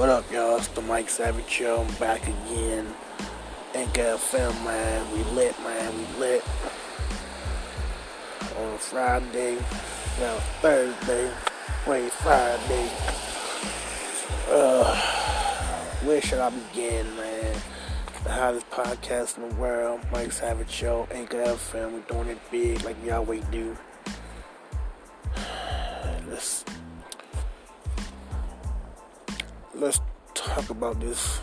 What up, y'all? It's the Mike Savage Show. I'm back again. Anchor FM, man. We lit, man. We lit. On Friday, now Thursday, wait, Friday. Uh, where should I begin, man? The hottest podcast in the world, Mike Savage Show, Anchor FM. We're doing it big like y'all we always do. Let's let's talk about this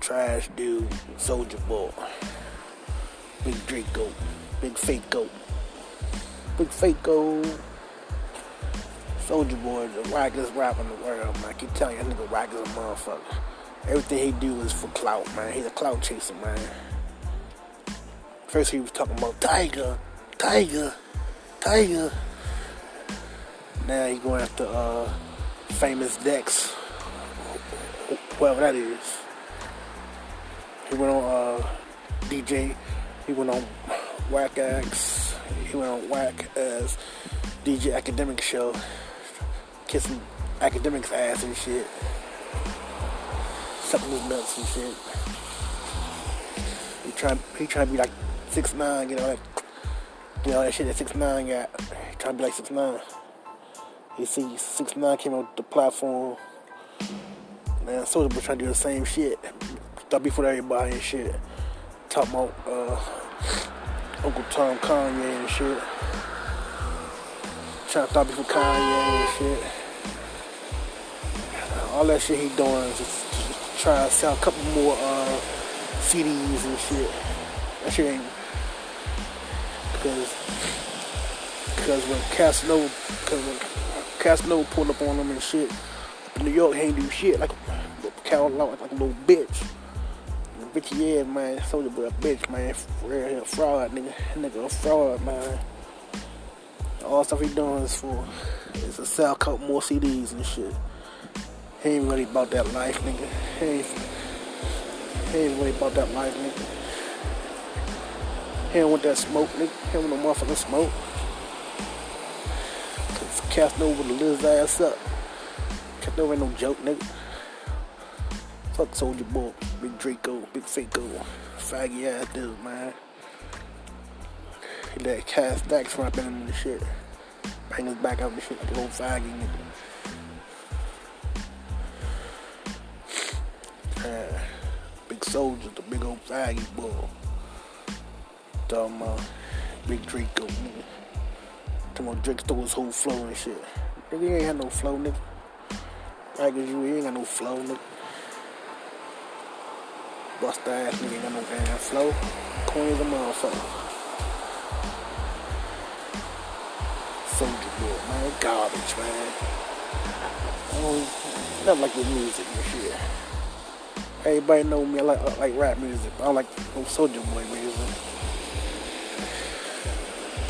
trash dude, Soulja Boy, Big Draco, Big Fake Goat, Big Fake Goat, Soulja Boy, is the wackest rapper in the world, man. I keep telling you, that nigga wack is a motherfucker. Everything he do is for clout, man. He's a clout chaser, man. First he was talking about Tyga, Tyga, Tyga. Now he going after uh, famous Dex, whoever that is. He went on uh, DJ. He went on Whack X. He went on Whack as DJ Akademiks Show, kissing Akademiks ass and shit, sucking his nuts and shit. He trying he trying to be like six nine, you know that you know that shit that six nine got. He trying to be like six nine. You see, six nine came on the platform. Man, Soulja Boy trying to do the same shit. Stop before everybody and shit. Talking about uh, Uncle Tom Kanye and shit. Trying to stop before Kanye and shit. All that shit he doing is just, just trying to sell a couple more uh, CDs and shit. That shit ain't because because when Casanova, because when Casanova pulled up on him and shit, New York, ain't do shit like Cal like, like a little bitch. Bitch, yeah, man, Soulja Boy a bitch, man. Real, he a fraud, nigga. Nigga a fraud, man. All stuff he doing is for is to sell a couple more CDs and shit. He ain't really about that life, nigga. He ain't, he ain't really about that life, nigga. He don't want that smoke, nigga. He don't want no motherfucking smoke. Cause Casanova would lift his ass up. Casanova ain't no joke, nigga. Fuck Soulja Boy, Big Draco, Big Faco, faggy ass dude, man. Let Cass Dax rapping him the shit. Bang his back out the shit a little faggy nigga. Yeah. Big Soldier, the big old faggy boy. Uh, Talking about Big Draco, nigga. Talking about Drake stole his whole flow and shit. Nigga, ain't had no flow, nigga. Like you ain't got no flow, nigga. Bust ass nigga ain't got no damn flow. As a motherfucker. Soulja Boy, man. Garbage, man. I don't, not like the music and shit. Everybody know me, I like, I like rap music. I don't like no Soulja Boy music.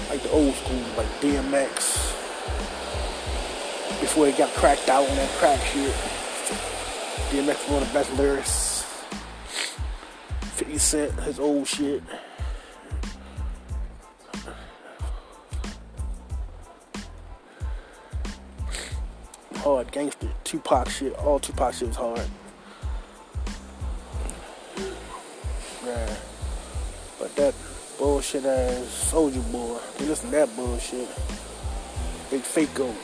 Like the old school, like DMX. Before he got cracked out on that crack shit. DMX one of the best lyrics. 50 his old shit. Hard gangster, Tupac shit, all Tupac shit was hard. Yeah. But that bullshit ass Soulja Boy, listen to that bullshit. Big fake gold.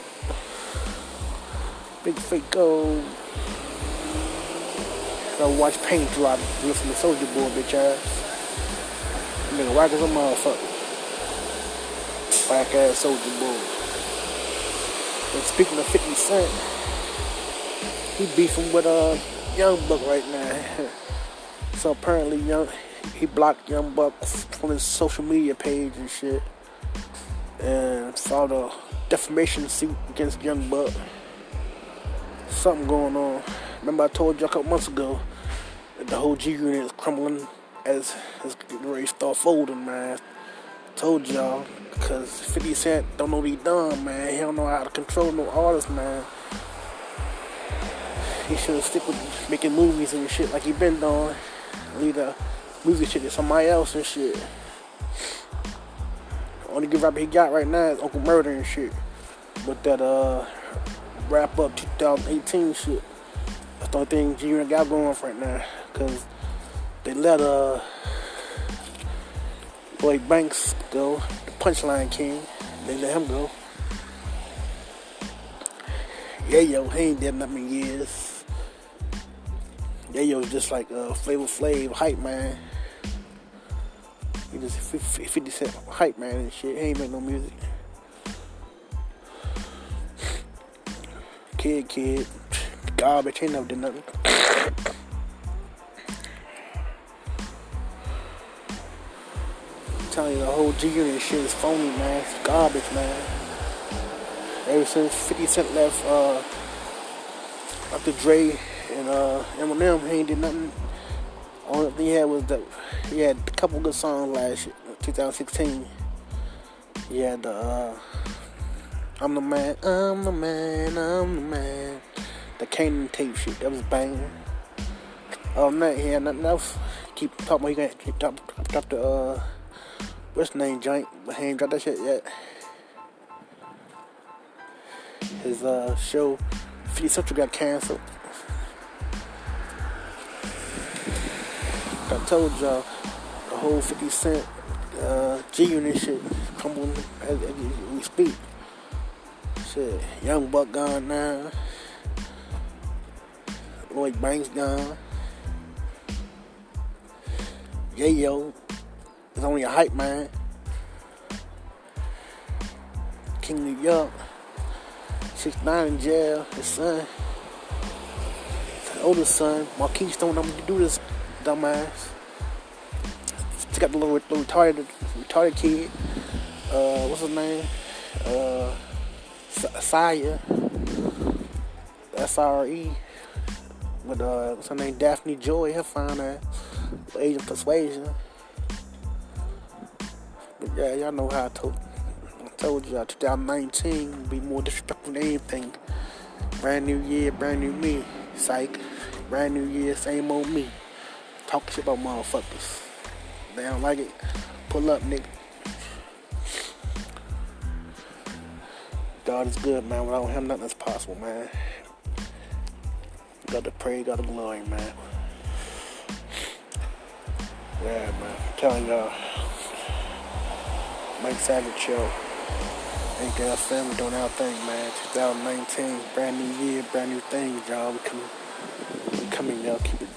Big fake gold. I watch paint drop, listen to Soulja Boy, bitch ass. Nigga, whack as a motherfucker. Whack ass Soulja Boy. And speaking of 50 Cent, he beefing with uh, Young Buck right now. so apparently, Young he blocked Young Buck from his social media page and shit, and filed a defamation suit against Young Buck. Something going on. Remember I told you a couple months ago the whole G unit is crumbling as it's getting ready to start folding, man. Told y'all, because 50 Cent don't know what he done, man. He don't know how to control no artist, man. He should stick with making movies and shit like he been doing. Leave the music shit to somebody else and shit. Only good rapper he got right now is Uncle Murder and shit. But that uh wrap up 2018 shit. That's the only thing G Unit got going right now. Cause they let uh Lloyd Banks go, the punchline king. They let him go. Yayo, he ain't that many years. Yayo's just like uh, Flavor Flav, hype man. He just 50 Cent hype man and shit. He ain't make no music. Kidd, Kidd, garbage. He never did nothing. Telling you, the whole G Unit shit is phony, man. It's garbage, man. Ever since 50 Cent left, uh, after Dre and uh, Eminem, he ain't did nothing. Only thing he had was that he had a couple good songs last year, 2016. He had the uh, I'm the man, I'm the man, I'm the man. The Kanan tape shit, that was banging. Than that, he had nothing else. Keep talking about he keep drop, drop the uh, what's name joint, he ain't dropped that shit yet. His uh show, 50 Central got canceled. I told y'all the whole 50 Cent uh, G Unit shit crumbling as, as we speak. Shit, Young Buck gone now. Lloyd Banks gone. Yayo is only a hype man. King New York. 6 9 in jail. His son. His oldest son. Marquise don't know to do this dumbass. Still got the little, little retarded, retarded kid. Uh, what's his name? Uh, Saya. S R E. With uh, what's her name? Daphne Joy. Her fine ass. Age of Persuasion. Yeah, y'all know how I told. I told y'all 2019 will be more disrespectful than anything. Brand new year, brand new me. Psych. Brand new year, same old me. Talk shit about motherfuckers. They don't like it. Pull up, nigga. God is good, man. Without him, nothing's possible, man. Got to pray, got to glory, man. Yeah, man. I'm telling y'all. Mike Savage Show. Ain't that family doing our thing, man. 2019, brand new year, brand new things, y'all. We coming, we coming, y'all. Keep it